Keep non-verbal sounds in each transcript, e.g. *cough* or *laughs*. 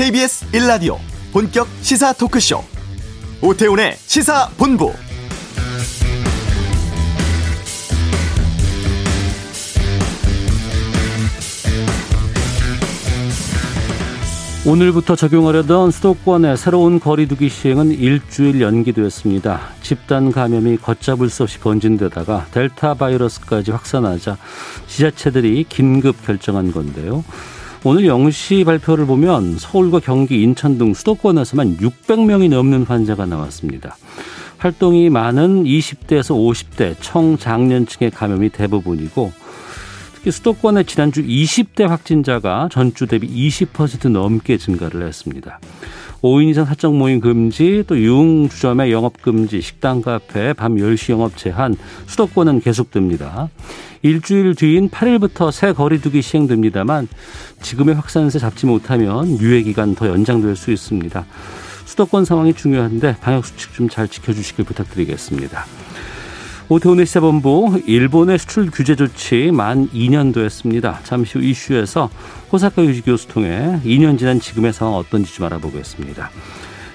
KBS 1라디오 본격 시사 토크쇼 오태훈의 시사본부 오늘부터 적용하려던 수도권의 새로운 거리두기 시행은 일주일 연기되었습니다. 집단 감염이 걷잡을 수 없이 번진 데다가 델타 바이러스까지 확산하자 지자체들이 긴급 결정한 건데요. 오늘 0시 발표를 보면 서울과 경기, 인천 등 수도권에서만 600명이 넘는 환자가 나왔습니다. 활동이 많은 20대에서 50대 청장년층의 감염이 대부분이고 수도권의 지난주 20대 확진자가 전주 대비 20% 넘게 증가를 했습니다. 5인 이상 사적 모임 금지, 또 유흥주점의 영업 금지, 식당, 카페, 밤 10시 영업 제한, 수도권은 계속됩니다. 일주일 뒤인 8일부터 새 거리두기 시행됩니다만 지금의 확산세 잡지 못하면 유예 기간 더 연장될 수 있습니다. 수도권 상황이 중요한데 방역 수칙 좀 잘 지켜주시길 부탁드리겠습니다. 오태훈의 시사본부 일본의 수출 규제 조치 만 2년 도했습니다. 잠시 후 이슈에서 호사카 유지 교수 통해 2년 지난 지금의 상황 어떤지 좀 알아보겠습니다.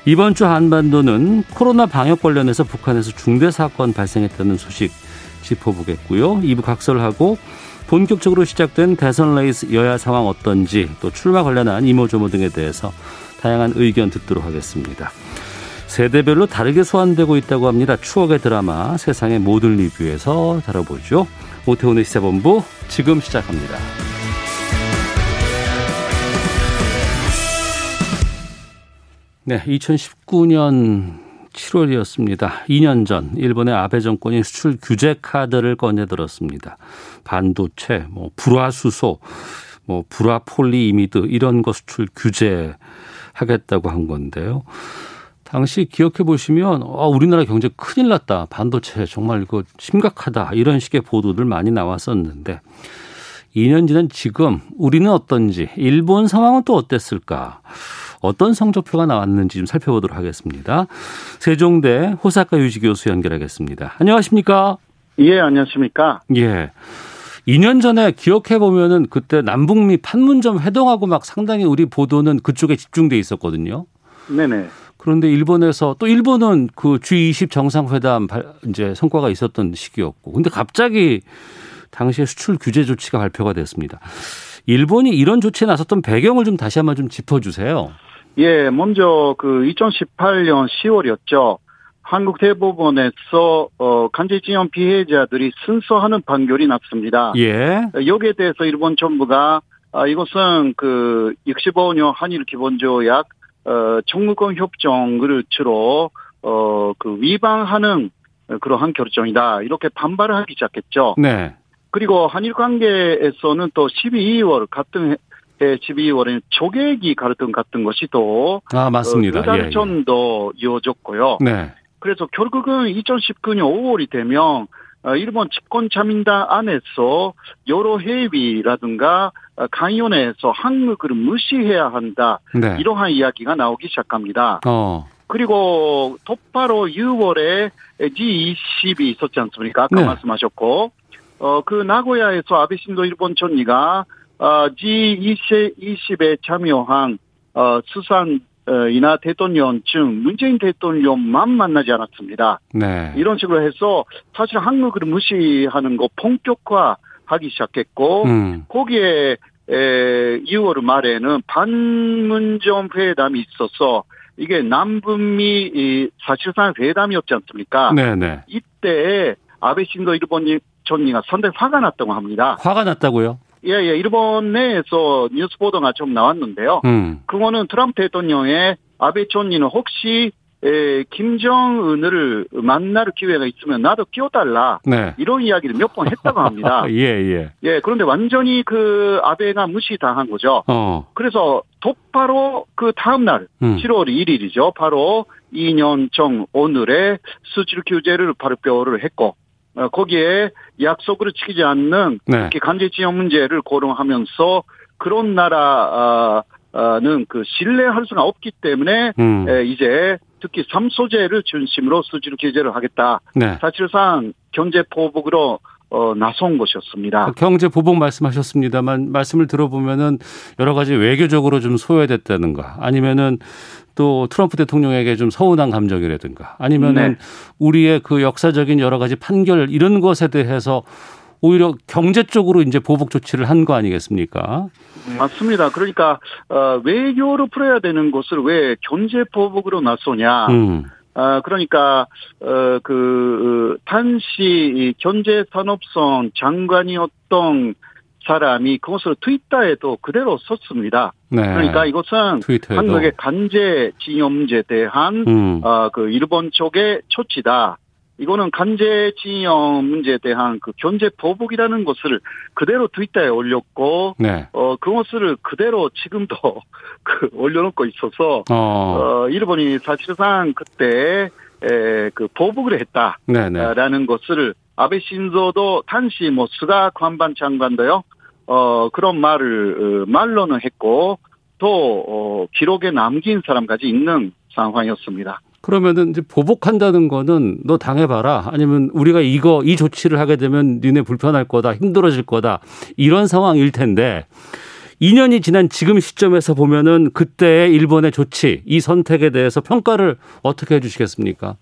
이번 주 한반도는 코로나 방역 관련해서 북한에서 중대 사건 발생했다는 소식 짚어보겠고요. 2부 각설하고 본격적으로 시작된 대선 레이스 여야 상황 어떤지 또 출마 관련한 이모저모 등에 대해서 다양한 의견 듣도록 하겠습니다. 세대별로 다르게 소환되고 있다고 합니다. 추억의 드라마 세상의 모든 리뷰에서 다뤄보죠. 오태훈의 시사본부 지금 시작합니다. 네, 2019년 7월이었습니다. 2년 전 일본의 아베 정권이 수출 규제 카드를 꺼내들었습니다. 반도체, 뭐 불화수소, 뭐 불화폴리이미드 이런 거 수출 규제하겠다고 한 건데요. 당시 기억해 보시면 어, 우리나라 경제 큰일 났다. 반도체 정말 이거 심각하다. 이런 식의 보도들 많이 나왔었는데 2년 지난 지금 우리는 어떤지 일본 상황은 또 어땠을까? 어떤 성적표가 나왔는지 좀 살펴보도록 하겠습니다. 세종대 호사카 유지 교수 연결하겠습니다. 안녕하십니까? 예, 안녕하십니까? 예. 2년 전에 기억해 보면은 그때 남북미 판문점 회동하고 막 상당히 우리 보도는 그쪽에 집중돼 있었거든요. 네네. 그런데 일본에서 또 일본은 그 G20 정상회담 이제 성과가 있었던 시기였고, 근데 갑자기 당시에 수출 규제 조치가 발표가 됐습니다. 일본이 이런 조치에 나섰던 배경을 좀 다시 한번 좀 짚어주세요. 예, 먼저 그 2018년 10월이었죠. 한국 대법원에서 어 간제징용 피해자들이 순서하는 판결이 났습니다. 예. 여기에 대해서 일본 정부가 아 이것은 그 65년 한일 기본조약 어, 청구권 협정을 주로, 어, 그 위반하는 그러한 결정이다. 이렇게 반발을 하기 시작했죠. 네. 그리고 한일 관계에서는 또 12월 같은 해 12월에는 조개기 갈등 같은 것이 또. 아, 맞습니다. 어, 달 전도 예, 예. 이어졌고요. 네. 그래서 결국은 2019년 5월이 되면 어, 일본 집권 자민당 안에서 여러 회의라든가 어, 강연에서 한국을 무시해야 한다. 네. 이러한 이야기가 나오기 시작합니다. 어. 그리고 똑바로 6월에 G20이 있었지 않습니까? 아까 네. 말씀하셨고, 어, 그 나고야에서 아베 신도 일본 총리가 어, G20에 참여한 어, 수산 어, 이나 대통령 중 문재인 대통령만 만나지 않았습니다. 네. 이런 식으로 해서 사실 한국을 무시하는 거 본격화하기 시작했고 음. 거기에 에, 2월 말에는 반문점 회담이 있어서 이게 남북미 이, 사실상 회담이었지 않습니까? 네네. 네. 이때 아베 신도 일본 총리가 상당히 화가 났다고 합니다. 화가 났다고요? 예, 예. 일본 내에서 뉴스 보도가 좀 나왔는데요. 음. 그거는 트럼프 대통령의 아베 총리는 혹시 에, 김정은을 만날 기회가 있으면 나도 끼워달라. 네. 이런 이야기를 몇 번 했다고 합니다. *laughs* 예, 예. 예, 그런데 완전히 그 아베가 무시당한 거죠. 어. 그래서 똑바로 그 다음날, 음. 7월 1일이죠. 바로 2년 전 오늘에 수출 규제를 발표를 했고, 어, 거기에 약속을 지키지 않는 네. 간제 지역 문제를 고려하면서 그런 나라는 그 신뢰할 수가 없기 때문에 음. 이제 특히 삼소재를 중심으로 수출 규제를 하겠다. 네. 사실상 경제 포복으로 어, 나선 것이었습니다. 경제 보복 말씀하셨습니다만 말씀을 들어보면은 여러 가지 외교적으로 좀 소외됐다는가 아니면은 또 트럼프 대통령에게 좀 서운한 감정이라든가 아니면은 네. 우리의 그 역사적인 여러 가지 판결 이런 것에 대해서 오히려 경제 적으로 이제 보복 조치를 한 거 아니겠습니까? 맞습니다. 그러니까 어, 외교로 풀어야 되는 것을 왜 경제 보복으로 나서냐? 음. 아, 그러니까, 어, 그, 탄시 경제산업성 장관이었던 사람이 그것을 트위터에도 그대로 썼습니다. 네. 그러니까 이것은 트위터에도. 한국의 간제 징용죄에 대한, 음. 어, 그 일본 쪽의 조치다. 이거는 간제징용 문제에 대한 그 견제 보복이라는 것을 그대로 트위터에 올렸고, 네. 어, 그것을 그대로 지금도 *laughs* 그 올려놓고 있어서, 어. 어, 일본이 사실상 그때, 에, 그 보복을 했다라는 네네. 것을 아베 신조도 탄시 뭐 스가 관반 장관도요, 어, 그런 말을, 어, 말로는 했고, 또, 어, 기록에 남긴 사람까지 있는 상황이었습니다. 그러면은 이제 보복한다는 거는 너 당해봐라 아니면 우리가 이거 이 조치를 하게 되면 니네 불편할 거다 힘들어질 거다 이런 상황일 텐데 2년이 지난 지금 시점에서 보면은 그때의 일본의 조치 이 선택에 대해서 평가를 어떻게 해주시겠습니까?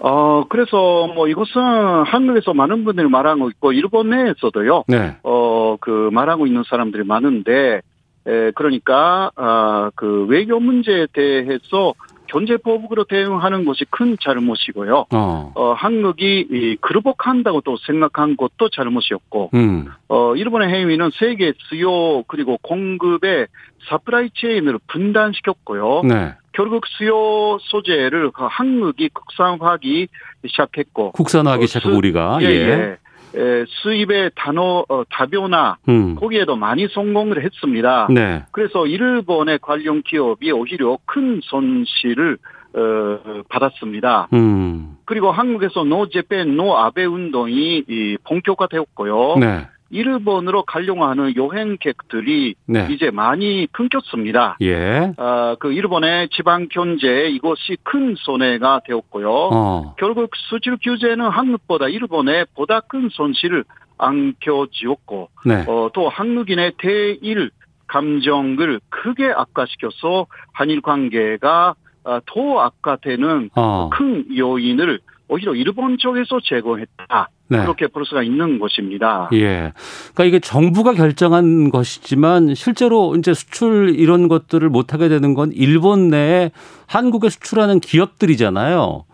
어, 그래서 뭐 이것은 한국에서 많은 분들이 말하고 있고 일본 내에서도요. 네. 어, 그 말하고 있는 사람들이 많은데 에, 그러니까 아, 그 외교 문제에 대해서 견제보복으로 대응하는 것이 큰 잘못이고요. 어. 어 한국이 이 그르복한다고 또 생각한 것도 잘못이었고, 음. 어, 일본의 행위는 세계 수요 그리고 공급의 사프라이 체인을 분단시켰고요. 네. 결국 수요 소재를 그 한국이 국산화하기 시작했고, 국산화하기 시작한 우리가 예. 예. 예. 수입의 단어 어, 다변화 음. 거기에도 많이 성공을 했습니다. 네. 그래서 일본의 관련 기업이 오히려 큰 손실을 어, 받았습니다. 음. 그리고 한국에서 노제펜 노아베 운동이 본격화되었고요. 네. 일본으로 가려고 하는 여행객들이 네. 이제 많이 끊겼습니다. 예. 어, 그 일본의 지방 경제 이것이 큰 손해가 되었고요. 어. 결국 수출 규제는 한국보다 일본에 보다 큰 손실을 안겨지었고, 네. 어, 또 한국인의 대일 감정을 크게 악화시켜서 한일 관계가 어, 더 악화되는 어. 큰 요인을 오히려 일본 쪽에서 제공했다. 네. 그렇게 볼 수가 있는 것입니다. 예. 그러니까 이게 정부가 결정한 것이지만 실제로 이제 수출 이런 것들을 못 하게 되는 건 일본 내에 한국에 수출하는 기업들이잖아요.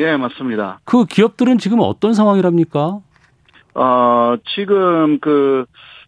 예, 맞습니다. 그 기업들은 지금 어떤 상황이랍니까? 어, 지금 그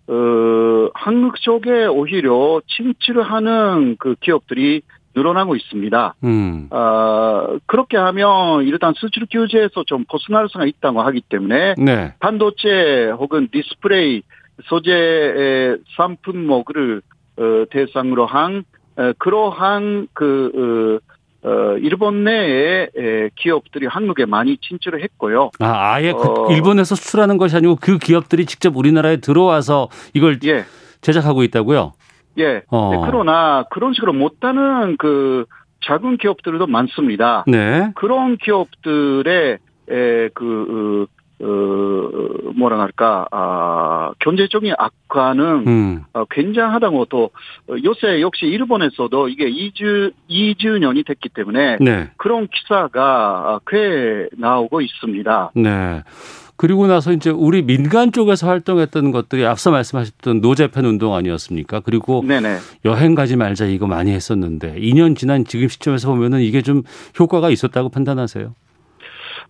어, 한국 쪽에 오히려 침투를 하는 그 기업들이 늘어나고 있습니다. 음. 어, 그렇게 하면 일단 수출 규제에서 좀 벗어날 수가 있다고 하기 때문에 네. 반도체 혹은 디스플레이 소재의 상품목을 어, 대상으로 한 어, 그러한 그 어, 어, 일본 내의 기업들이 한국에 많이 진출을 했고요. 아, 아예 그 어, 일본에서 수출하는 것이 아니고 그 기업들이 직접 우리나라에 들어와서 이걸 예. 제작하고 있다고요? 예. 어. 네, 그러나 그런 식으로 못하는 그 작은 기업들도 많습니다. 네. 그런 기업들의 에, 그, 어, 어, 뭐라 할까, 아, 경제적인 악화는 음. 어, 굉장하다고 또 요새 역시 일본에서도 이게 2주, 2주년이 됐기 때문에 네. 그런 기사가 꽤 나오고 있습니다. 네. 그리고 나서 이제 우리 민간 쪽에서 활동했던 것들이 앞서 말씀하셨던 노재팬 운동 아니었습니까? 그리고 네네. 여행 가지 말자 이거 많이 했었는데 2년 지난 지금 시점에서 보면은 이게 좀 효과가 있었다고 판단하세요?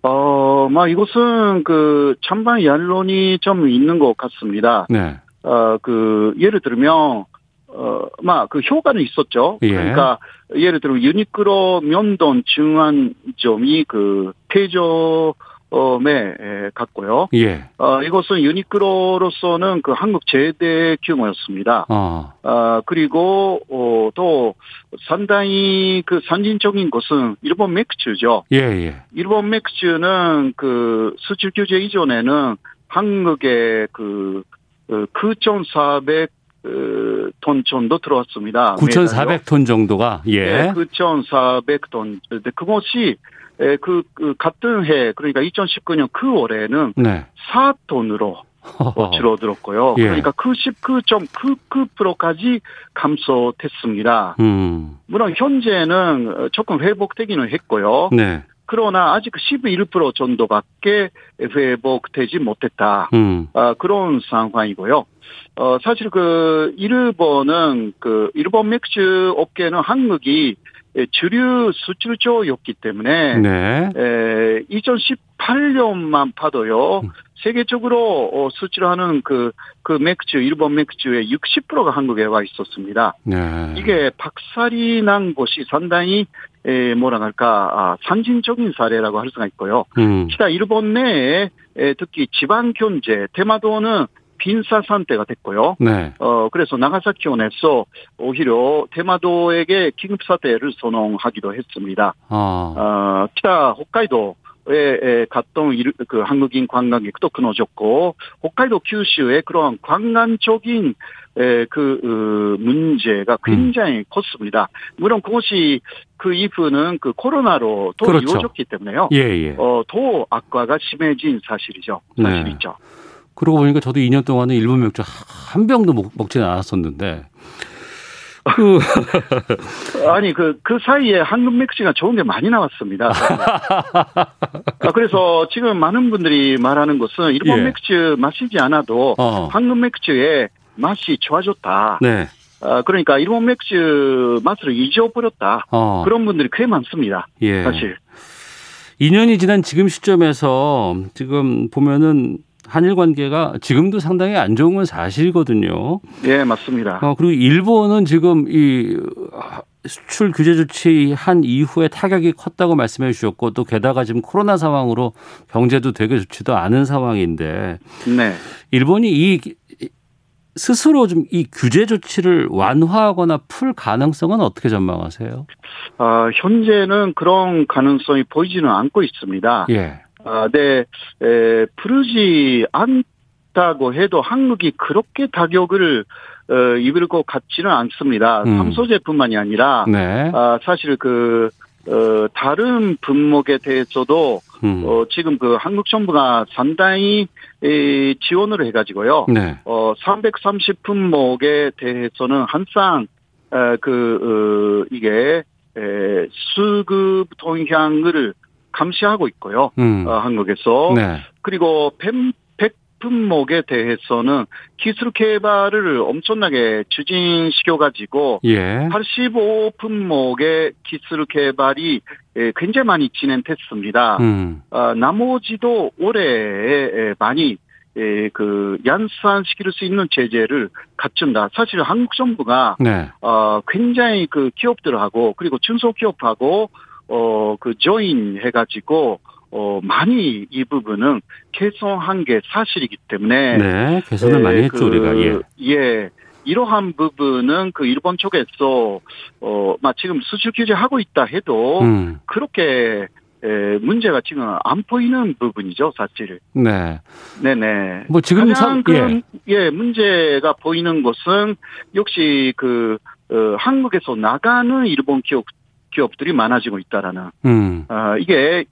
어, 막 이것은 그 찬반 연론이 좀 있는 것 같습니다. 네. 어, 그 예를 들면 어, 막 그 효과는 있었죠. 예. 그러니까 예를 들면 유니크로 면돈 중환점이 그 폐조 에 갔고요. 예. 어, 이것은 유니크로로서는 그 한국 제대 규모였습니다. 어. 어 그리고 어, 또 상당히 그 선진적인 것은 일본 맥주죠. 예, 예. 일본 맥주는 그 수출 규제 이전에는 한국의 그, 그9,400 그, 톤 정도 들어왔습니다. 9,400톤 정도가, 예. 네, 9,400톤. 그것이 에, 그, 그 같은 해 그러니까 2019년 그 올해는 네. 4톤으로 어, 줄어들었고요. 예. 그러니까 그 19.99%까지 감소됐습니다. 음. 물론 현재는 조금 회복되기는 했고요. 네. 그러나 아직 11% 정도밖에 회복되지 못했다. 음. 아, 그런 상황이고요. 어, 사실 그, 일본은 그, 일본 맥주 업계는 한국이 주류 수출조였기 때문에, 네. 에, 2018년만 봐도요, 음. 세계적으로 어, 수출하는 그, 그 맥주, 일본 맥주의 60%가 한국에 와 있었습니다. 네. 이게 박살이 난 곳이 상당히, 에, 뭐라 할까, 아, 상징적인 사례라고 할 수가 있고요. 음. 기타 일본 내에 에, 특히 지방 경제 테마도는 빈사 상태가 됐고요. 네. 어 그래서 나가사키온에서 오히려 테마도에게 긴급 사태를 선언하기도 했습니다. 아. 어 기타 홋카이도에 에, 갔던 일- 그 한국인 관광객도 끊어졌고 홋카이도 kyushu의 그러한 관광적인 에, 그 어, 문제가 굉장히 컸습니다. 물론 그것이 그 이후는 그 코로나로 또 그렇죠. 이어졌기 때문에요. 예, 예. 어, 더 악화가 심해진 사실이죠. 네. 사실이죠. 그러고 보니까 저도 2년 동안은 일본 맥주 한 병도 먹, 먹지는 않았었는데. 그, *laughs* 아니, 그, 그 사이에 한국 맥주가 좋은 게 많이 나왔습니다. *laughs* 아, 그래서 지금 많은 분들이 말하는 것은 일본 예. 맥주 마시지 않아도 어. 한국 맥주의 맛이 좋아졌다. 네. 아, 그러니까 일본 맥주 맛을 잊어버렸다. 어. 그런 분들이 꽤 많습니다. 예. 사실. 2년이 지난 지금 시점에서 지금 보면은 한일 관계가 지금도 상당히 안 좋은 건 사실이거든요. 예, 맞습니다. 어, 그리고 일본은 지금 이 수출 규제 조치 한 이후에 타격이 컸다고 말씀해 주셨고 또 게다가 지금 코로나 상황으로 경제도 되게 좋지도 않은 상황인데 네. 일본이 이 스스로 좀 이 규제 조치를 완화하거나 풀 가능성은 어떻게 전망하세요? 아, 현재는 그런 가능성이 보이지는 않고 있습니다. 예. 아, 네, 에, 부르지 않다고 해도 한국이 그렇게 타격을 어, 입을 것 같지는 않습니다. 음. 삼소제뿐만이 아니라 네. 아, 사실 그 어, 다른 분목에 대해서도 음. 어, 지금 그 한국 정부가 상당히 에, 지원을 해가지고요. 네. 어, 330 품목에 대해서는 항상 에, 그 어, 이게 에, 수급 동향을 감시하고 있고요. 음. 어, 한국에서 네. 그리고 100 품목에 대해서는 기술 개발을 엄청나게 추진시켜 가지고 예. 85 품목의 기술 개발이 에, 굉장히 많이 진행됐습니다. 음. 어, 나머지도 올해에 에, 많이 에, 그 연산시킬 수 있는 제재를 갖춘다. 사실 한국 정부가 네. 어, 굉장히 그 기업들하고 그리고 중소기업하고 어, 그 조인 해가지고 어, 많이 이 부분은 개선한 게 사실이기 때문에 네. 개선을 에, 많이 했죠, 그, 우리가. 예. 예. 이러한 부분은 그 일본 쪽에서 어, 막 지금 수출 규제하고 있다 해도 음. 그렇게 에, 문제가 지금 안 보이는 부분이죠, 사실. 네. 네네. 뭐 지금 가장 상, 그, 예. 예. 문제가 보이는 것은 역시 그, 어, 한국에서 나가는 일본 기업, 기업들이 많아지고 있다라는, 음. 아, 이게,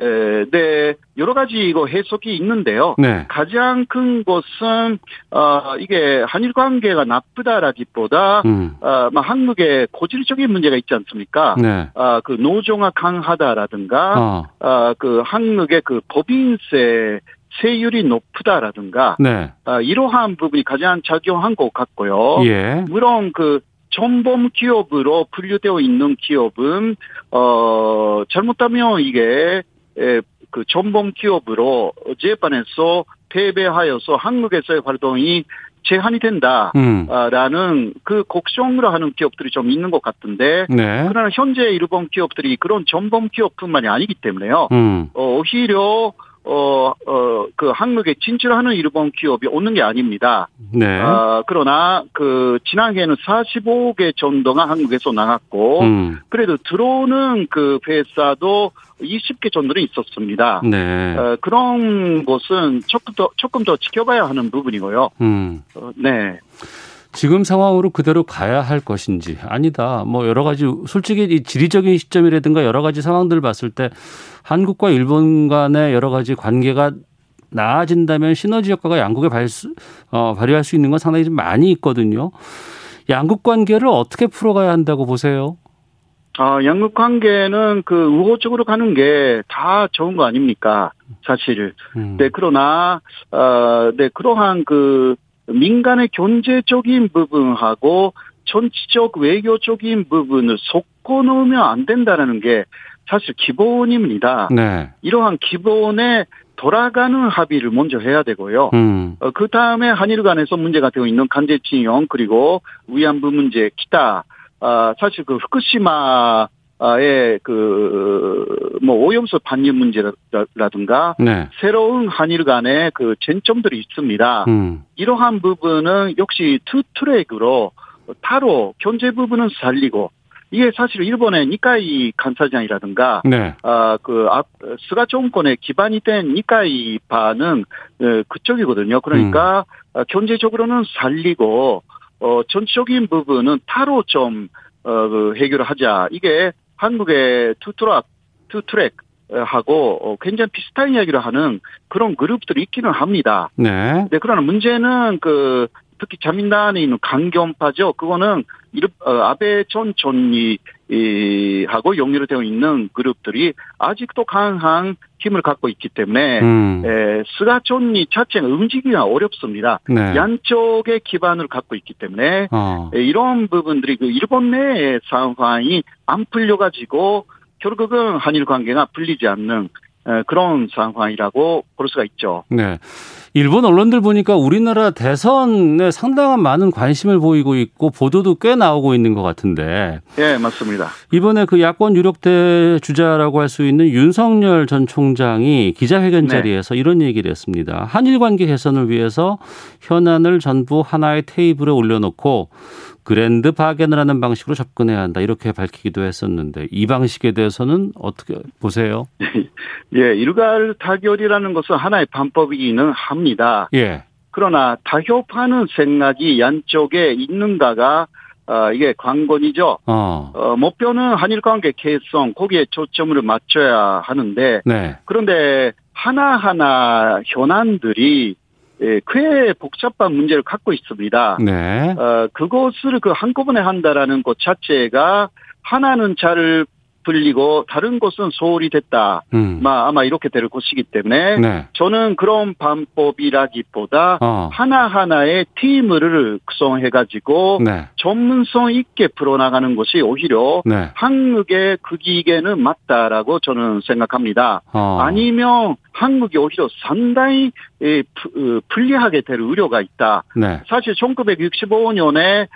에, 네, 여러 가지 이거 해석이 있는데요. 네. 가장 큰 것은, 어, 이게 한일 관계가 나쁘다라기보다, 음. 어, 막 한국에 고질적인 문제가 있지 않습니까? 네. 아, 그 노조가 강하다라든가, 어. 아, 그 한국의 그 법인세 세율이 높다라든가, 네. 아, 이러한 부분이 가장 작용한 것 같고요. 예. 물론 그 전범 기업으로 분류되어 있는 기업은 어 잘못하면 이게 에, 그 전범 기업으로 재판에서 패배하여서 한국에서의 활동이 제한이 된다라는 음. 그 걱정을 하는 기업들이 좀 있는 것 같은데 네. 그러나 현재 일본 기업들이 그런 전범 기업뿐만이 아니기 때문에요. 음. 어, 오히려 어, 어, 그 한국에 진출하는 일본 기업이 오는 게 아닙니다. 네. 어, 그러나 그 지난해에는 45개 정도가 한국에서 나갔고 음. 그래도 들어오는 그 회사도 20개 정도는 있었습니다. 네. 어, 그런 것은 조금 더 조금 더 지켜봐야 하는 부분이고요. 음. 어, 네, 지금 상황으로 그대로 가야 할 것인지 아니다. 뭐 여러 가지 솔직히 이 지리적인 시점이라든가 여러 가지 상황들을 봤을 때 한국과 일본 간의 여러 가지 관계가 나아진다면 시너지 효과가 양국에 발수, 어, 발휘할 수 있는 건 상당히 좀 많이 있거든요. 양국 관계를 어떻게 풀어가야 한다고 보세요? 아, 양국 관계는 그 우호적으로 가는 게 다 좋은 거 아닙니까? 사실. 음. 네, 그러나, 어, 네, 그러한 그 민간의 경제적인 부분하고 전치적 외교적인 부분을 섞어 놓으면 안 된다는 게 사실 기본입니다. 네. 이러한 기본에 돌아가는 합의를 먼저 해야 되고요. 음. 어, 그 다음에 한일 간에서 문제가 되어 있는 강제징용 그리고 위안부 문제 기타 아, 사실 그 후쿠시마 의 그, 뭐, 오염수 반입 문제라든가, 네. 새로운 한일 간의 그 쟁점들이 있습니다. 음. 이러한 부분은 역시 two track으로 따로 경제 부분은 살리고, 이게 사실 일본의 니카이 간사장이라든가, 네. 아, 그, 앞, 스가 정권의 기반이 된 니카이 파는 어, 그쪽이거든요. 그러니까, 음. 경제적으로는 살리고, 어, 전적인 부분은 따로 좀, 어, 그 해결을 하자. 이게 한국의 two track, two track, 하고 어, 굉장히 비슷한 이야기를 하는 그런 그룹들이 있기는 합니다. 네. 네. 그러나 문제는 그 특히 자민당에 있는 강경파죠. 그거는 이르, 어, 아베 전 총리하고 연결되어 있는 그룹들이 아직도 강한 힘을 갖고 있기 때문에 음. 에, 스가 총리 자체가 움직이기가 어렵습니다. 네. 양쪽의 기반을 갖고 있기 때문에 어. 에, 이런 부분들이 그 일본 내의 상황이 안 풀려가지고 결국은 한일 관계가 풀리지 않는 그런 상황이라고 볼 수가 있죠. 네. 일본 언론들 보니까 우리나라 대선에 상당한 많은 관심을 보이고 있고 보도도 꽤 나오고 있는 것 같은데. 예, 맞습니다. 이번에 그 야권 유력대 주자라고 할 수 있는 윤석열 전 총장이 기자회견 네. 자리에서 네. 이런 얘기를 했습니다. 한일 관계 개선을 위해서 현안을 전부 하나의 테이블에 올려놓고 그랜드 바겐을 하는 방식으로 접근해야 한다 이렇게 밝히기도 했었는데 이 방식에 대해서는 어떻게 보세요? *laughs* 예, 일괄 타결이라는 것은 하나의 방법이기는 합니다. 예. 그러나 타협하는 생각이 양쪽에 있는가가 어, 이게 관건이죠. 어. 어. 목표는 한일 관계 개선, 거기에 초점을 맞춰야 하는데, 네. 그런데 하나하나 현안들이 예, 꽤 복잡한 문제를 갖고 있습니다. 네. 어, 그것을 그 한꺼번에 한다라는 것 자체가 하나는 잘 불리고 다른 곳은 소홀히 됐다. 음. 아마 이렇게 될 것이기 때문에 네. 저는 그런 방법이라기보다 어. 하나하나의 팀을 구성해가지고 네. 전문성 있게 풀어나가는 것이 오히려 네. 한국의 극익에는 맞다라고 저는 생각합니다. 어. 아니면 한국이 오히려 상당히 어, 불리하게 될 우려가 있다. 네. 사실 1965년에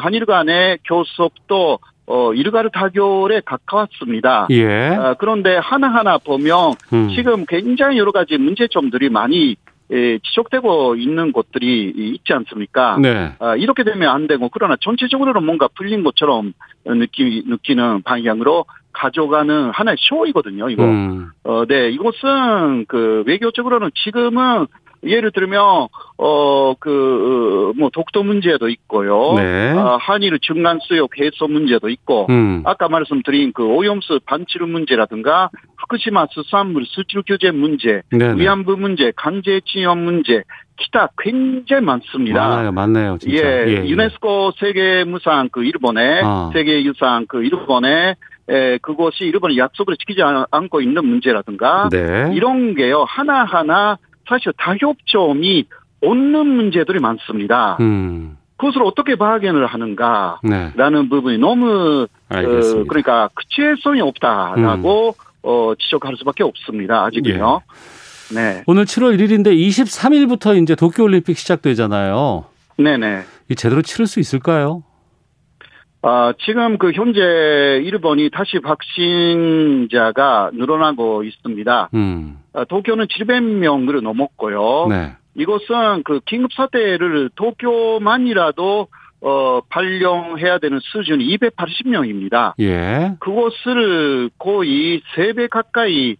한일 간의 교섭도 어, 이르가르 타결에 가까웠습니다. 예. 어, 그런데 하나하나 보면 음. 지금 굉장히 여러 가지 문제점들이 많이 예, 지적되고 있는 곳들이 있지 않습니까? 네. 어, 이렇게 되면 안 되고 그러나 전체적으로는 뭔가 풀린 것처럼 느끼, 느끼는 방향으로 가져가는 하나의 쇼이거든요, 이거. 음. 어, 네, 이것은 그 외교적으로는 지금은 예를 들면 어 그 뭐 독도 문제도 있고요. 네. 아, 한일 중간 수요 개소 문제도 있고 음. 아까 말씀드린 그 오염수 반치료 문제라든가 후쿠시마 수산물 수출 규제 문제, 네네. 위안부 문제, 강제 징용 문제 기타 굉장히 많습니다. 많아요, 많네요, 진짜. 예, 예, 예. 유네스코 세계 무상 그 일본의 아. 세계 유산 그 일본의 에, 그것이 일본이 약속을 지키지 않고 있는 문제라든가 네. 이런 게요 하나 하나 사실 타협점이 없는 문제들이 많습니다. 음. 그것을 어떻게 발견을 하는가라는 네. 부분이 너무 어, 그러니까 구체성이 없다라고 음. 어, 지적할 수밖에 없습니다. 아직은요. 예. 네. 오늘 7월 1일인데 23일부터 이제 도쿄올림픽 시작되잖아요. 네네. 이 제대로 치를 수 있을까요? 아, 지금 그 현재 일본이 다시 확진자가 늘어나고 있습니다. 음. 아, 도쿄는 700명으로 넘었고요. 네. 이것은 그 긴급 사태를 도쿄만이라도 어, 발령해야 되는 수준이 280명입니다. 예. 그것을 거의 3배 가까이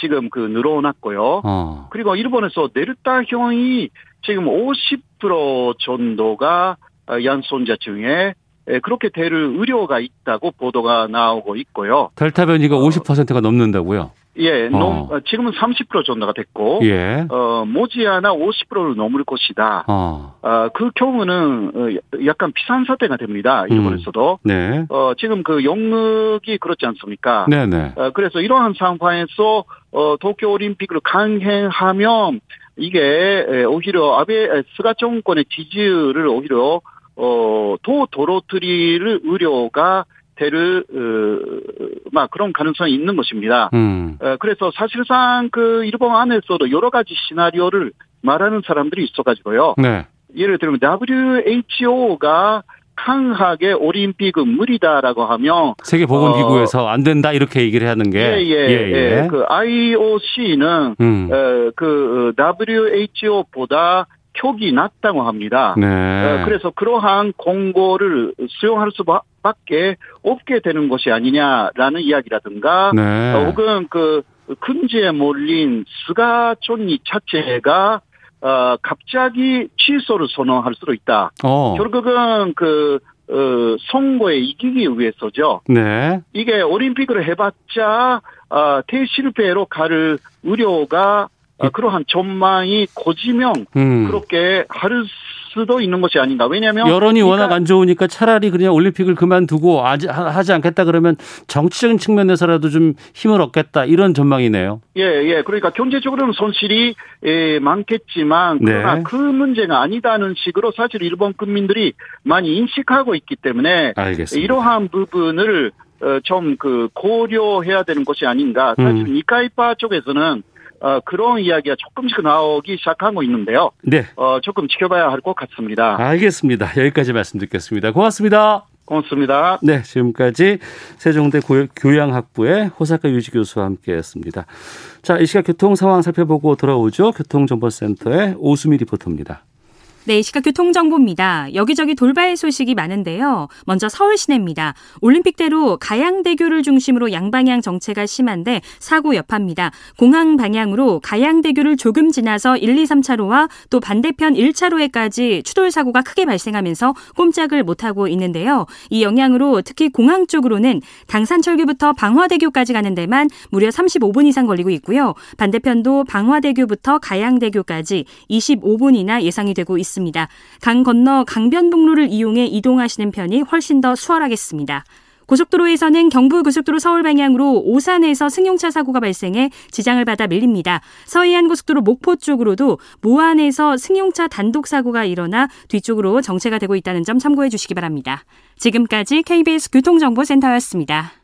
지금 그 늘어났고요. 어. 그리고 일본에서 델타형이 지금 50% 정도가 연손자 중에 그렇게 될 의료가 있다고 보도가 나오고 있고요. 델타 변이가 어, 50%가 넘는다고요? 예, 어. 넘, 지금은 30% 정도가 됐고, 예. 어, 모지않아 50%를 넘을 것이다. 어. 어, 그 경우는 어, 약간 비상사태가 됩니다. 일본에서도. 음. 네. 어, 지금 그 영역이 그렇지 않습니까? 네네. 네. 어, 그래서 이러한 상황에서 어, 도쿄 올림픽을 강행하면 이게 오히려 아베 스가 정권의 지지율을 오히려 어, 도 도로트리를 의료가 되를 어, 막 그런 가능성이 있는 것입니다. 음. 어, 그래서 사실상 그 일본 안에서도 여러 가지 시나리오를 말하는 사람들이 있어가지고요. 네. 예를 들면 WHO가 강하게 올림픽은 무리다라고 하면 세계보건기구에서 어, 안 된다 이렇게 얘기를 하는 게 예예 예, 예, 예. 예. 그 IOC는 음. 어, 그 WHO보다 촉이 낮다고 합니다. 네. 어, 그래서 그러한 공고를 수용할 수밖에 없게 되는 것이 아니냐라는 이야기라든가 네. 어, 혹은 그 큰지에 몰린 스가 촌이 자체가 어, 갑자기 취소를 선언할 수도 있다. 어. 결국은 그 어, 선거에 이기기 위해서죠. 네. 이게 올림픽을 해봤자 어, 대실패로 갈 우려가 어, 그러한 전망이 고지명 음. 그렇게 할 수도 있는 것이 아닌가. 왜냐하면 여론이 그러니까 워낙 안 좋으니까 차라리 그냥 올림픽을 그만두고 하지 않겠다 그러면 정치적인 측면에서라도 좀 힘을 얻겠다 이런 전망이네요. 예, 예. 그러니까 경제적으로는 손실이 예, 많겠지만 그러나 네. 그 문제가 아니다는 식으로 사실 일본 국민들이 많이 인식하고 있기 때문에 알겠습니다. 이러한 부분을 어, 좀그 고려해야 되는 것이 아닌가. 사실 음. 이카이파 쪽에서는 어, 그런 이야기가 조금씩 나오기 시작하고 있는데요. 네. 어, 조금 지켜봐야 할 것 같습니다. 알겠습니다. 여기까지 말씀 듣겠습니다. 고맙습니다. 고맙습니다. 네, 지금까지 세종대 교양학부의 호사카 유지 교수와 함께했습니다. 자, 이 시각 교통 상황 살펴보고 돌아오죠. 교통정보센터의 오수미 리포터입니다. 네, 시각 교통정보입니다. 여기저기 돌발 소식이 많은데요. 먼저 서울 시내입니다. 올림픽대로 가양대교를 중심으로 양방향 정체가 심한데 사고 여파입니다. 공항 방향으로 가양대교를 조금 지나서 1, 2, 3차로와 또 반대편 1차로에까지 추돌 사고가 크게 발생하면서 꼼짝을 못하고 있는데요. 이 영향으로 특히 공항 쪽으로는 당산철교부터 방화대교까지 가는 데만 무려 35분 이상 걸리고 있고요. 반대편도 방화대교부터 가양대교까지 25분이나 예상이 되고 있습니다. 있습니다. 강 건너 강변북로를 이용해 이동하시는 편이 훨씬 더 수월하겠습니다. 고속도로에서는 경부고속도로 서울 방향으로 오산에서 승용차 사고가 발생해 지장을 받아 밀립니다. 서해안 고속도로 목포 쪽으로도 모안에서 승용차 단독 사고가 일어나 뒤쪽으로 정체가 되고 있다는 점 참고해 주시기 바랍니다. 지금까지 KBS 교통정보센터였습니다.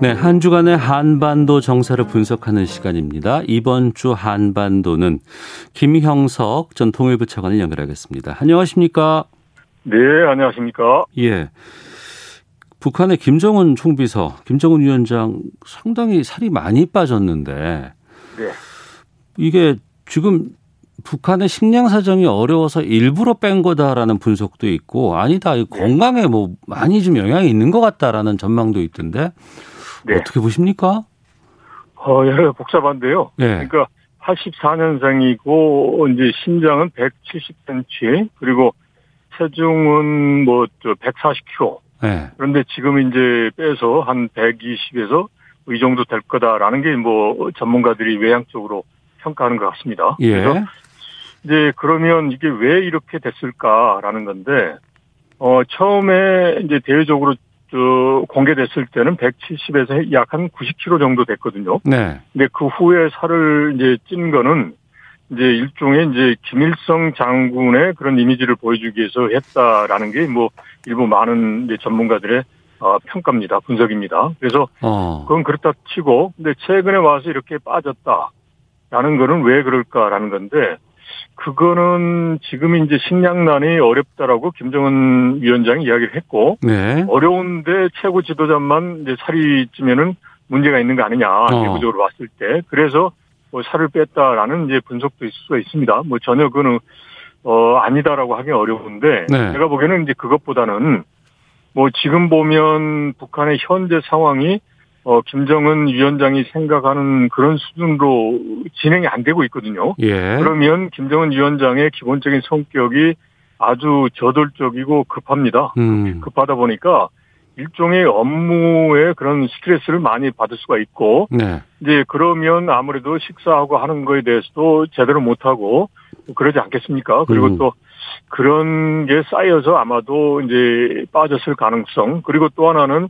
네, 한 주간의 한반도 정세를 분석하는 시간입니다. 이번 주 한반도는 김형석 전 통일부 차관을 연결하겠습니다. 안녕하십니까? 네, 안녕하십니까? 예. 북한의 김정은 총비서, 김정은 위원장 상당히 살이 많이 빠졌는데 네. 이게 지금 북한의 식량 사정이 어려워서 일부러 뺀 거다라는 분석도 있고 아니다 네. 건강에 뭐 많이 좀 영향이 있는 것 같다라는 전망도 있던데 네. 어떻게 보십니까? 어, 여러 복잡한데요. 네. 그러니까 84년생이고 이제 신장은 170cm 그리고 체중은 뭐저 140kg. 네. 그런데 지금 이제 빼서 한 120에서 이 정도 될 거다라는 게 뭐 전문가들이 외향적으로 평가하는 것 같습니다. 예. 그래서 이제 그러면 이게 왜 이렇게 됐을까라는 건데 어 처음에 이제 대외적으로 저 공개됐을 때는 170에서 약 한 90kg 정도 됐거든요. 네. 근데 그 후에 살을 이제 찐 거는 이제 일종의 이제 김일성 장군의 그런 이미지를 보여주기 위해서 했다라는 게 뭐 일부 많은 이제 전문가들의 어, 평가입니다. 분석입니다. 그래서 어. 그건 그렇다 치고 근데 최근에 와서 이렇게 빠졌다라는 거는 왜 그럴까라는 건데 그거는 지금 이제 식량난이 어렵다라고 김정은 위원장이 이야기를 했고 네. 어려운데 최고 지도자만 이제 살이 찌면은 문제가 있는 거 아니냐 어. 내부적으로 봤을 때 그래서 뭐 살을 뺐다라는 이제 분석도 있을 수가 있습니다. 뭐 전혀 그는 어 아니다라고 하기 어려운데 네. 제가 보기에는 이제 그것보다는 뭐 지금 보면 북한의 현재 상황이 어, 김정은 위원장이 생각하는 그런 수준으로 진행이 안 되고 있거든요. 예. 그러면 김정은 위원장의 기본적인 성격이 아주 저돌적이고 급합니다. 음. 급하다 보니까 일종의 업무에 그런 스트레스를 많이 받을 수가 있고, 네. 이제 그러면 아무래도 식사하고 하는 거에 대해서도 제대로 못하고 그러지 않겠습니까? 그리고 음. 또 그런 게 쌓여서 아마도 이제 빠졌을 가능성, 그리고 또 하나는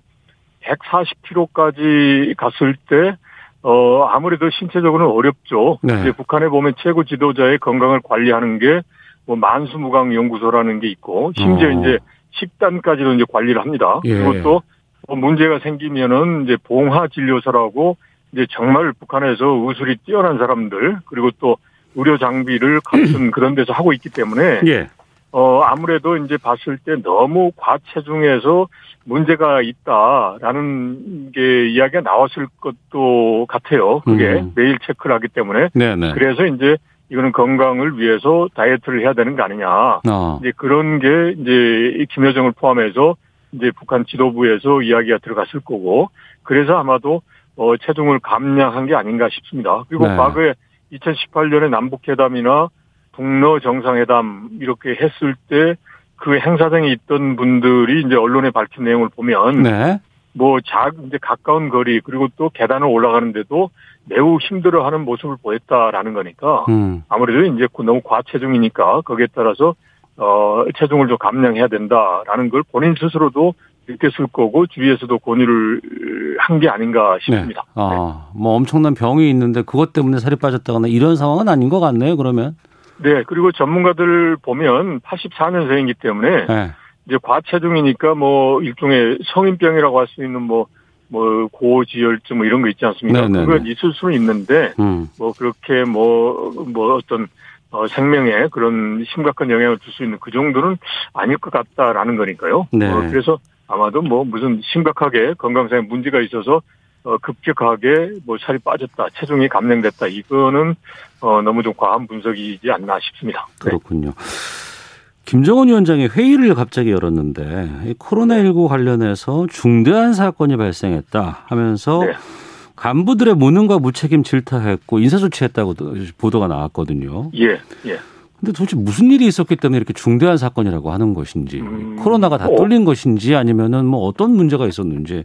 140km까지 갔을 때, 어, 아무래도 신체적으로는 어렵죠. 네. 이제 북한에 보면 최고 지도자의 건강을 관리하는 게, 뭐, 만수무강 연구소라는 게 있고, 심지어 어. 이제 식단까지도 이제 관리를 합니다. 예. 그리고 또, 뭐 문제가 생기면은 이제 봉화 진료소라고, 이제 정말 북한에서 의술이 뛰어난 사람들, 그리고 또 의료 장비를 갖춘 *clears throat* 그런 데서 하고 있기 때문에, 예. 어, 아무래도 이제 봤을 때 너무 과체중에서 문제가 있다라는 게 이야기가 나왔을 것도 같아요. 그게 음. 매일 체크를 하기 때문에. 네네. 그래서 이제 이거는 건강을 위해서 다이어트를 해야 되는 거 아니냐. 어. 이제 그런 게 이제 김여정을 포함해서 이제 북한 지도부에서 이야기가 들어갔을 거고 그래서 아마도 어 체중을 감량한 게 아닌가 싶습니다. 그리고 네. 과거에 2018년에 남북회담이나 북러 정상회담 이렇게 했을 때 그 행사장에 있던 분들이 이제 언론에 밝힌 내용을 보면 네. 뭐작 이제 가까운 거리 그리고 또 계단을 올라가는데도 매우 힘들어하는 모습을 보였다라는 거니까 음. 아무래도 이제 너무 과체중이니까 거기에 따라서 어 체중을 좀 감량해야 된다라는 걸 본인 스스로도 느꼈을 거고 주위에서도 권유를 한 게 아닌가 싶습니다. 네. 아, 뭐 엄청난 병이 있는데 그것 때문에 살이 빠졌다거나 이런 상황은 아닌 것 같네요. 그러면. 네, 그리고 전문가들 보면 84년생이기 때문에 네. 이제 과체중이니까 뭐 일종의 성인병이라고 할 수 있는 뭐, 뭐 고지혈증 뭐 이런 거 있지 않습니까? 네네네. 네, 그건 네. 있을 수는 있는데 음. 뭐 그렇게 뭐뭐 뭐 어떤 어, 생명에 그런 심각한 영향을 줄 수 있는 그 정도는 아닐 것 같다라는 거니까요. 네. 어, 그래서 아마도 뭐 무슨 심각하게 건강상에 문제가 있어서 어, 급격하게 뭐 살이 빠졌다, 체중이 감량됐다, 이거는 어, 너무 좀 과한 분석이지 않나 싶습니다. 네. 그렇군요. 김정은 위원장이 회의를 갑자기 열었는데 코로나19 관련해서 중대한 사건이 발생했다 하면서 네. 간부들의 무능과 무책임 질타했고 인사조치했다고 보도가 나왔거든요. 예, 예. 근데 도대체 무슨 일이 있었기 때문에 이렇게 중대한 사건이라고 하는 것인지 음. 코로나가 다 뚫린 어. 것인지 아니면은 뭐 어떤 문제가 있었는지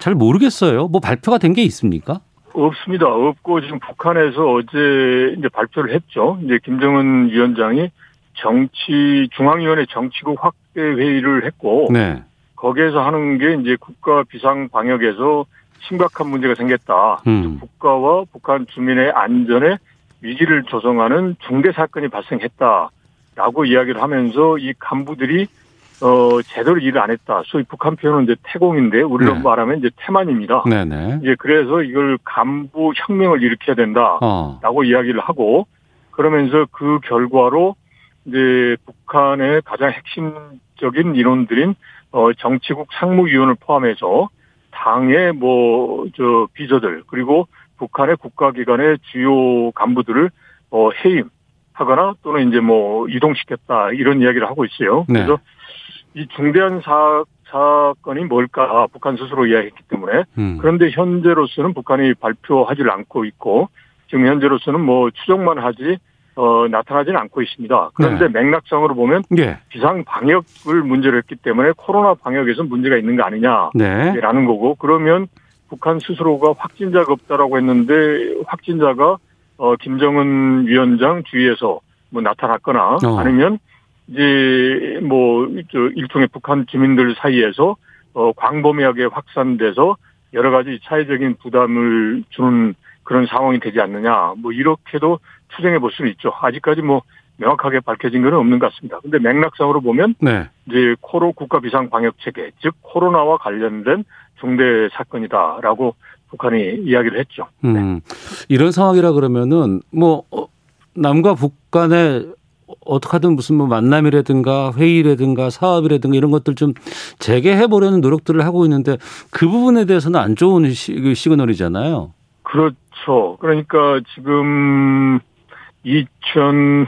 잘 모르겠어요. 뭐 발표가 된 게 있습니까? 없습니다. 없고 지금 북한에서 어제 이제 발표를 했죠. 이제 김정은 위원장이 정치 중앙위원회 정치국 확대 회의를 했고 네. 거기에서 하는 게 이제 국가 비상 방역에서 심각한 문제가 생겼다. 음. 국가와 북한 주민의 안전에 위기를 조성하는 중대 사건이 발생했다라고 이야기를 하면서 이 간부들이 어 제대로 일을 안 했다. 소위 북한 표현은 이제 태공인데 우리로 네. 말하면 이제 태만입니다. 네네. 이제 그래서 이걸 간부 혁명을 일으켜야 된다라고 어. 이야기를 하고 그러면서 그 결과로 이제 북한의 가장 핵심적인 인원들인 어 정치국 상무위원을 포함해서 당의 뭐 저 비서들 그리고 북한의 국가기관의 주요 간부들을 어, 해임하거나 또는 이제 뭐 이동시켰다 이런 이야기를 하고 있어요. 네. 그래서 이 중대한 사, 사건이 뭘까 북한 스스로 이야기했기 때문에 음. 그런데 현재로서는 북한이 발표하지 않고 있고 지금 현재로서는 뭐 추정만 하지 어, 나타나지는 않고 있습니다. 그런데 네. 맥락상으로 보면 예. 비상 방역을 문제로 했기 때문에 코로나 방역에서 문제가 있는 거 아니냐라는 네. 거고 그러면 북한 스스로가 확진자가 없다라고 했는데 확진자가 어 김정은 위원장 주위에서 뭐 나타났거나 어. 아니면 이제 뭐저 일종의 북한 주민들 사이에서 어 광범위하게 확산돼서 여러 가지 차이적인 부담을 주는 그런 상황이 되지 않느냐 뭐 이렇게도 추정해 볼 수는 있죠. 아직까지 뭐 명확하게 밝혀진 건 없는 것 같습니다. 근데 맥락상으로 보면 네. 이제 코로 국가 비상 방역 체계 즉 코로나와 관련된 중대 사건이다라고 북한이 이야기를 했죠. 음, 이런 상황이라 그러면은 뭐 어, 남과 북간에 어떻게든 무슨 뭐 만남이라든가 회의라든가 사업이라든가 이런 것들 좀 재개해 보려는 노력들을 하고 있는데 그 부분에 대해서는 안 좋은 시, 그 시그널이잖아요. 그렇죠. 그러니까 지금 2000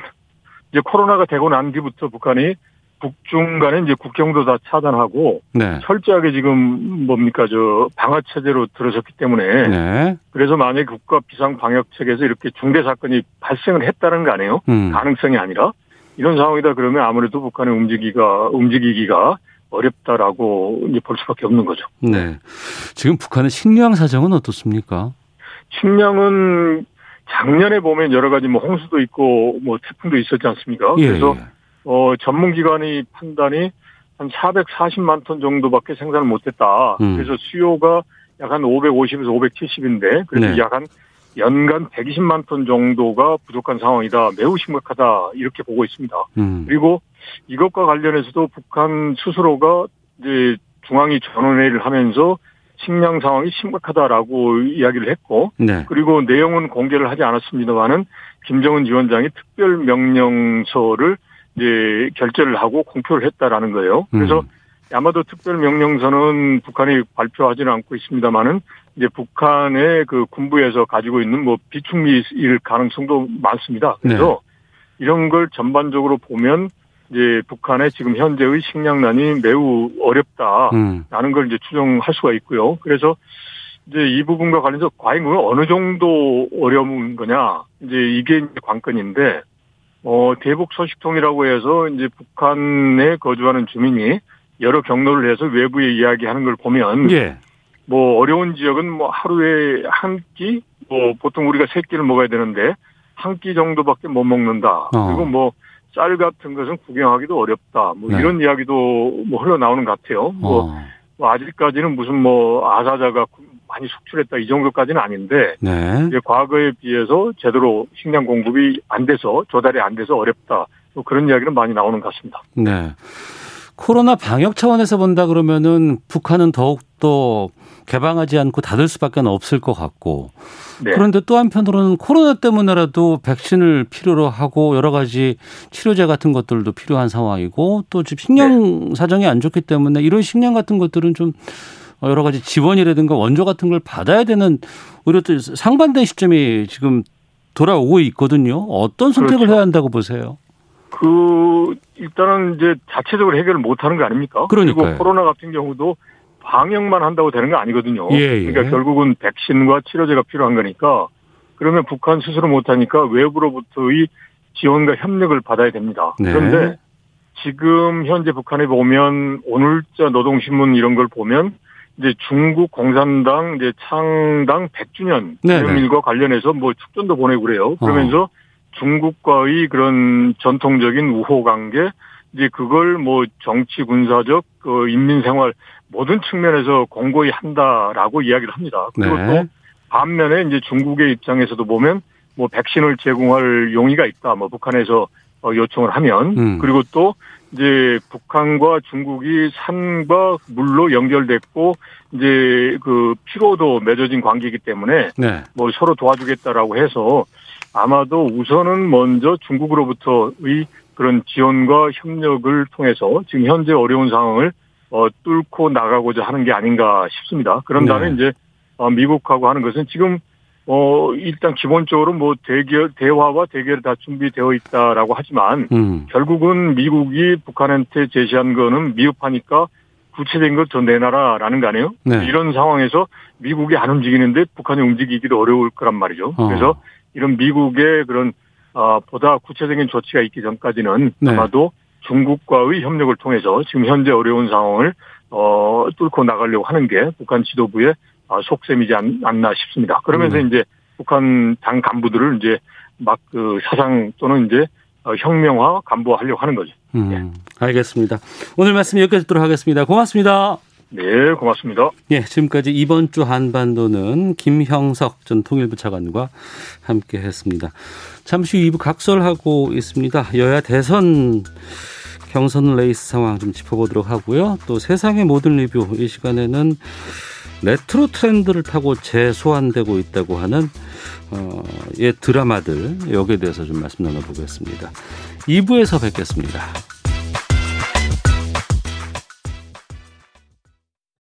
이제 코로나가 되고 난 뒤부터 북한이 북중 간에 이제 국경도 다 차단하고 네. 철저하게 지금 뭡니까 저 방어 체제로 들어섰기 때문에 네. 그래서 만약 국가 비상 방역 체계에서 이렇게 중대 사건이 발생을 했다는 거 아니에요? 음. 가능성이 아니라 이런 상황이다 그러면 아무래도 북한의 움직이가 움직이기가 어렵다라고 이제 볼 수밖에 없는 거죠. 네. 지금 북한의 식량 사정은 어떻습니까? 식량은 작년에 보면 여러 가지 뭐 홍수도 있고 뭐 태풍도 있었지 않습니까? 예, 그래서 예. 어 전문기관의 판단이 한 440만 톤 정도밖에 생산을 못했다. 음. 그래서 수요가 약 한 550에서 570인데 그래서 네. 약한 연간 120만 톤 정도가 부족한 상황이다. 매우 심각하다. 이렇게 보고 있습니다. 음. 그리고 이것과 관련해서도 북한 스스로가 이제 중앙위 전원회의를 하면서 식량 상황이 심각하다라고 이야기를 했고 네. 그리고 내용은 공개를 하지 않았습니다만은 김정은 위원장이 특별 명령서를 이제 결재를 하고 공표를 했다라는 거예요. 그래서 음. 아마도 특별 명령서는 북한이 발표하지는 않고 있습니다만은 이제 북한의 그 군부에서 가지고 있는 뭐 비축미일 가능성도 많습니다. 그래서 네. 이런 걸 전반적으로 보면 이제 북한의 지금 현재의 식량난이 매우 어렵다라는 음. 걸 이제 추정할 수가 있고요. 그래서 이제 이 부분과 관련해서 과연 어느 정도 어려운 거냐 이제 이게 이제 관건인데 어 대북 소식통이라고 해서 이제 북한에 거주하는 주민이 여러 경로를 해서 외부에 이야기하는 걸 보면 예. 뭐 어려운 지역은 뭐 하루에 한 끼, 뭐 보통 우리가 세 끼를 먹어야 되는데 한 끼 정도밖에 못 먹는다. 어. 그리고 뭐 쌀 같은 것은 구경하기도 어렵다. 뭐 네. 이런 이야기도 뭐 흘러나오는 것 같아요. 뭐, 어. 뭐 아직까지는 무슨 뭐 아사자가 많이 속출했다 이 정도까지는 아닌데 네. 이제 과거에 비해서 제대로 식량 공급이 안 돼서 조달이 안 돼서 어렵다. 뭐 그런 이야기는 많이 나오는 것 같습니다. 네. 코로나 방역 차원에서 본다 그러면은 북한은 더욱더 개방하지 않고 닫을 수밖에 없을 것 같고 네. 그런데 또 한편으로는 코로나 때문에라도 백신을 필요로 하고 여러 가지 치료제 같은 것들도 필요한 상황이고 또 지금 식량 네. 사정이 안 좋기 때문에 이런 식량 같은 것들은 좀 여러 가지 지원이라든가 원조 같은 걸 받아야 되는 오히려 또 상반된 시점이 지금 돌아오고 있거든요. 어떤 선택을 그렇죠. 해야 한다고 보세요? 그 일단은 이제 자체적으로 해결을 못하는 거 아닙니까? 그러니까 그리고 코로나 같은 경우도 방역만 한다고 되는 거 아니거든요. 예, 예. 그러니까 결국은 백신과 치료제가 필요한 거니까 그러면 북한 스스로 못하니까 외부로부터의 지원과 협력을 받아야 됩니다. 네. 그런데 지금 현재 북한에 보면 오늘자 노동신문 이런 걸 보면 이제 중국 공산당 이제 창당 100주년 기념일과 관련해서 뭐 축전도 보내고 그래요. 그러면서 어. 중국과의 그런 전통적인 우호 관계 이제 그걸 뭐 정치 군사적 그 인민 생활 모든 측면에서 공고히 한다라고 이야기를 합니다. 그리고 네. 또 반면에 이제 중국의 입장에서도 보면 뭐 백신을 제공할 용의가 있다. 뭐 북한에서 어, 요청을 하면 음. 그리고 또 이제 북한과 중국이 산과 물로 연결됐고 이제 그 피로도 맺어진 관계이기 때문에 네. 뭐 서로 도와주겠다라고 해서 아마도 우선은 먼저 중국으로부터의 그런 지원과 협력을 통해서 지금 현재 어려운 상황을 어, 뚫고 나가고자 하는 게 아닌가 싶습니다. 그런 다음에 네. 이제 어, 미국하고 하는 것은 지금 어 일단 기본적으로 뭐 대결 대화와 대결이 다 준비되어 있다라고 하지만 음. 결국은 미국이 북한한테 제시한 거는 미흡하니까 구체적인 걸 더 내놔라라는 거 아니에요? 네. 이런 상황에서 미국이 안 움직이는데 북한이 움직이기도 어려울 거란 말이죠. 어. 그래서 이런 미국의 그런 어, 보다 구체적인 조치가 있기 전까지는 네. 아마도 중국과의 협력을 통해서 지금 현재 어려운 상황을 어, 뚫고 나가려고 하는 게 북한 지도부의 어, 속셈이지 않, 나 싶습니다. 그러면서 음. 이제 북한 당 간부들을 이제 막 그 사상 또는 이제 어, 혁명화 간부화하려고 하는 거죠. 음, 예. 알겠습니다. 오늘 말씀 여기까지 듣도록 하겠습니다. 고맙습니다. 네, 고맙습니다. 예, 지금까지 이번 주 한반도는 김형석 전 통일부 차관과 함께 했습니다. 잠시 후 2부 각설하고 있습니다. 여야 대선 경선 레이스 상황 좀 짚어보도록 하고요. 또 세상의 모든 리뷰 이 시간에는 레트로 트렌드를 타고 재소환되고 있다고 하는 어, 예 드라마들 여기에 대해서 좀 말씀 나눠보겠습니다. 2부에서 뵙겠습니다.